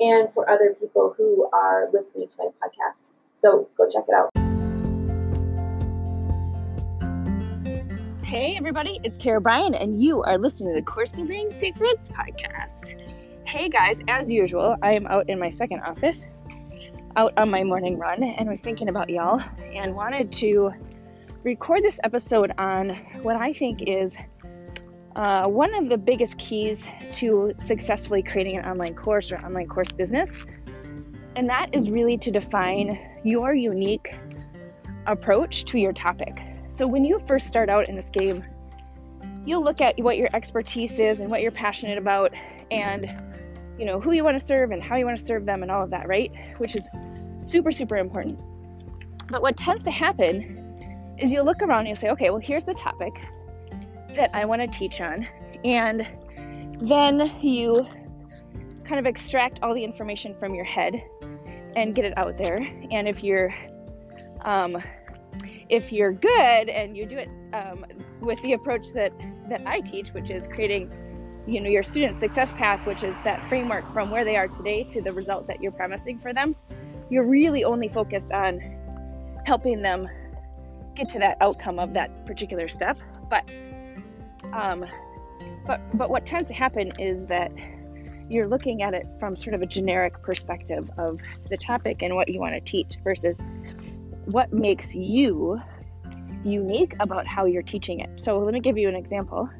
and for other people who are listening to my podcast. So go check it out. Hey, everybody, it's Tara Bryan, and you are listening to the Course Building Secrets podcast. Hey, guys, as usual, I am out in my second office, out on my morning run, and was thinking about y'all and wanted to record this episode on what I think is uh, one of the biggest keys to successfully creating an online course or online course business, and that is really to define your unique approach to your topic. So, when you first start out in this game, you'll look at what your expertise is and what you're passionate about, and you know who you want to serve and how you want to serve them, and all of that, right? Which is super, super important. But what tends to happen is you'll look around and you'll say, okay, well, here's the topic that I want to teach on. And then you kind of extract all the information from your head and get it out there. And if you're um, if you're good and you do it um, with the approach that that I teach, which is creating you know your student success path, which is that framework from where they are today to the result that you're promising for them, you're really only focused on helping them get to that outcome of that particular step. But um, but but what tends to happen is that you're looking at it from sort of a generic perspective of the topic and what you want to teach versus what makes you unique about how you're teaching it. So let me give you an example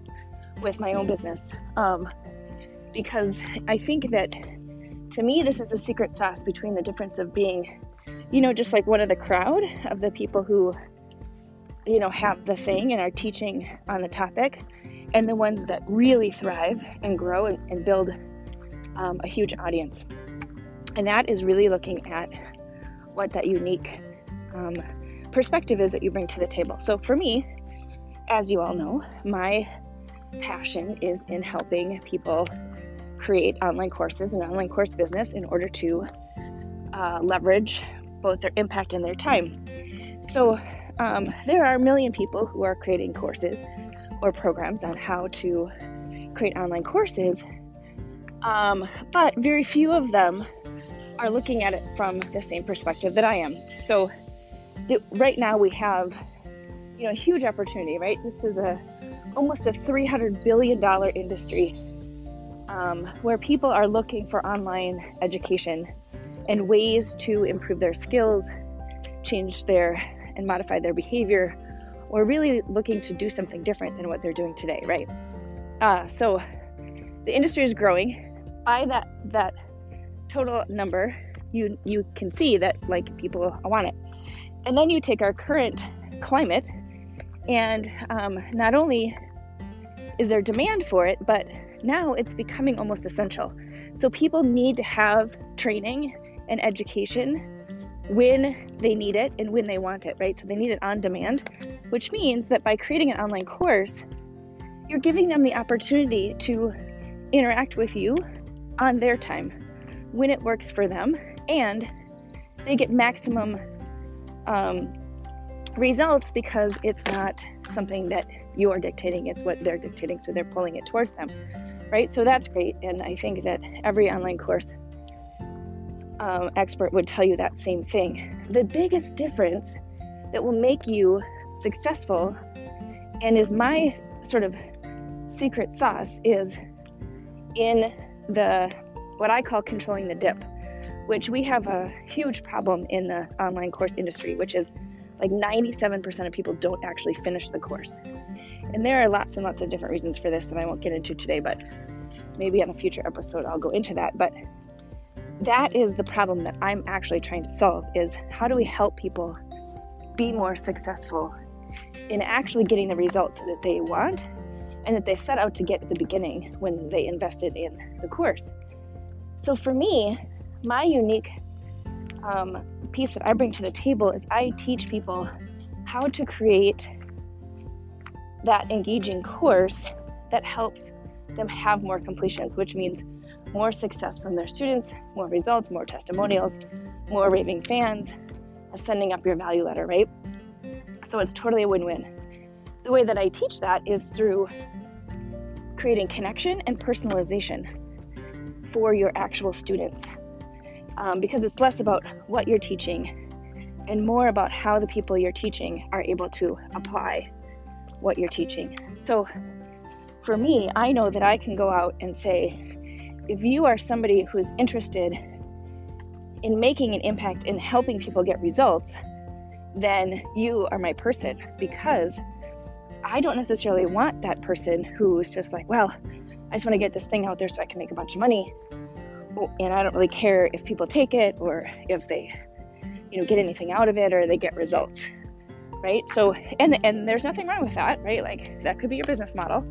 with my own business, um, because I think that to me this is the secret sauce between the difference of being, you know, just like one of the crowd of the people who you know have the thing and are teaching on the topic and the ones that really thrive and grow and, and build um, a huge audience. And that is really looking at what that unique um, perspective is that you bring to the table. So for me, as you all know, my passion is in helping people create online courses and online course business in order to uh, leverage both their impact and their time. So um, there are a million people who are creating courses or programs on how to create online courses, um, but very few of them are looking at it from the same perspective that I am. So right now we have you know a huge opportunity, right? This is a almost a 300 billion dollar industry um, where people are looking for online education and ways to improve their skills, change their and modify their behavior or really looking to do something different than what they're doing today, right? Uh, so the industry is growing. By that that total number, you you can see that like people want it. And then you take our current climate, and um, not only is there demand for it, but now it's becoming almost essential. So people need to have training and education when they need it and when they want it, right? So they need it on demand, which means that by creating an online course, you're giving them the opportunity to interact with you on their time when it works for them, and they get maximum um, results because it's not something that you are dictating, it's what they're dictating, so they're pulling it towards them, right? So that's great, and I think that every online course um, expert would tell you that same thing. The biggest difference that will make you successful and is my sort of secret sauce is in the what I call controlling the dip, which we have a huge problem in the online course industry, which is like 97% of people don't actually finish the course. And there are lots and lots of different reasons for this that I won't get into today, but maybe on a future episode I'll go into that. But that is the problem that I'm actually trying to solve is how do we help people be more successful in actually getting the results that they want and that they set out to get at the beginning when they invested in the course. So for me, my unique um, piece that I bring to the table is I teach people how to create that engaging course that helps them have more completions, which means more success from their students, more results, more testimonials, more raving fans, sending up your value letter, right? So it's totally a win win. The way that I teach that is through creating connection and personalization for your actual students. Um, because it's less about what you're teaching and more about how the people you're teaching are able to apply what you're teaching. So for me, I know that I can go out and say, if you are somebody who's interested in making an impact in helping people get results, then you are my person because I don't necessarily want that person who's just like, well, I just want to get this thing out there so I can make a bunch of money. And I don't really care if people take it or if they, you know, get anything out of it or they get results. Right? So and and there's nothing wrong with that, right? Like that could be your business model.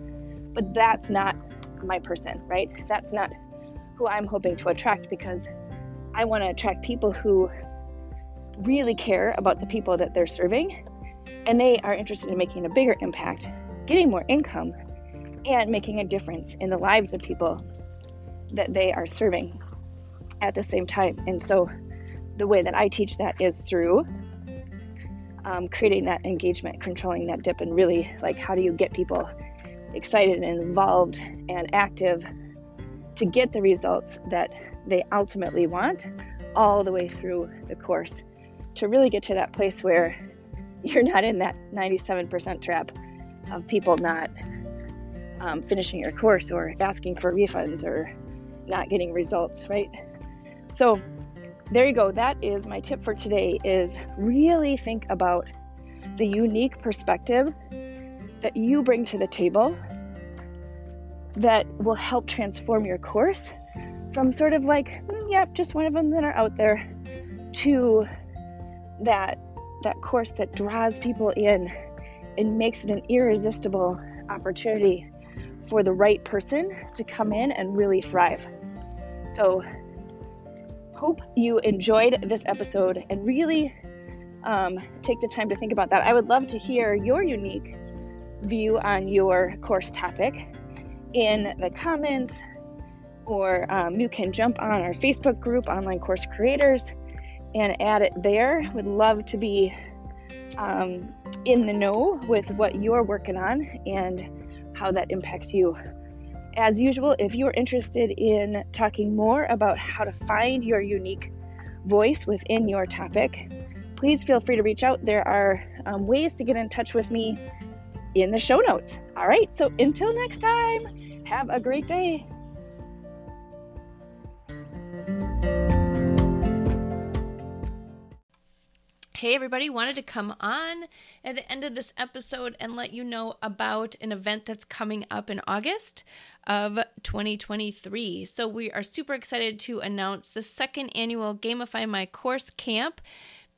But that's not my person, right? That's not who I'm hoping to attract because I want to attract people who really care about the people that they're serving and they are interested in making a bigger impact, getting more income, and making a difference in the lives of people that they are serving at the same time. And so, the way that I teach that is through um, creating that engagement, controlling that dip, and really like how do you get people excited and involved and active to get the results that they ultimately want all the way through the course to really get to that place where you're not in that 97% trap of people not um, finishing your course or asking for refunds or not getting results right? So there you go. That is my tip for today is really think about the unique perspective that you bring to the table that will help transform your course from sort of like, mm, yep, just one of them that are out there, to that that course that draws people in and makes it an irresistible opportunity for the right person to come in and really thrive. So, hope you enjoyed this episode and really um, take the time to think about that. I would love to hear your unique view on your course topic in the comments, or um, you can jump on our Facebook group, Online Course Creators, and add it there. Would love to be um, in the know with what you're working on and how that impacts you. As usual, if you're interested in talking more about how to find your unique voice within your topic, please feel free to reach out. There are um, ways to get in touch with me in the show notes. All right, so until next time, have a great day. Hey, everybody, wanted to come on at the end of this episode and let you know about an event that's coming up in August of 2023. So, we are super excited to announce the second annual Gamify My Course Camp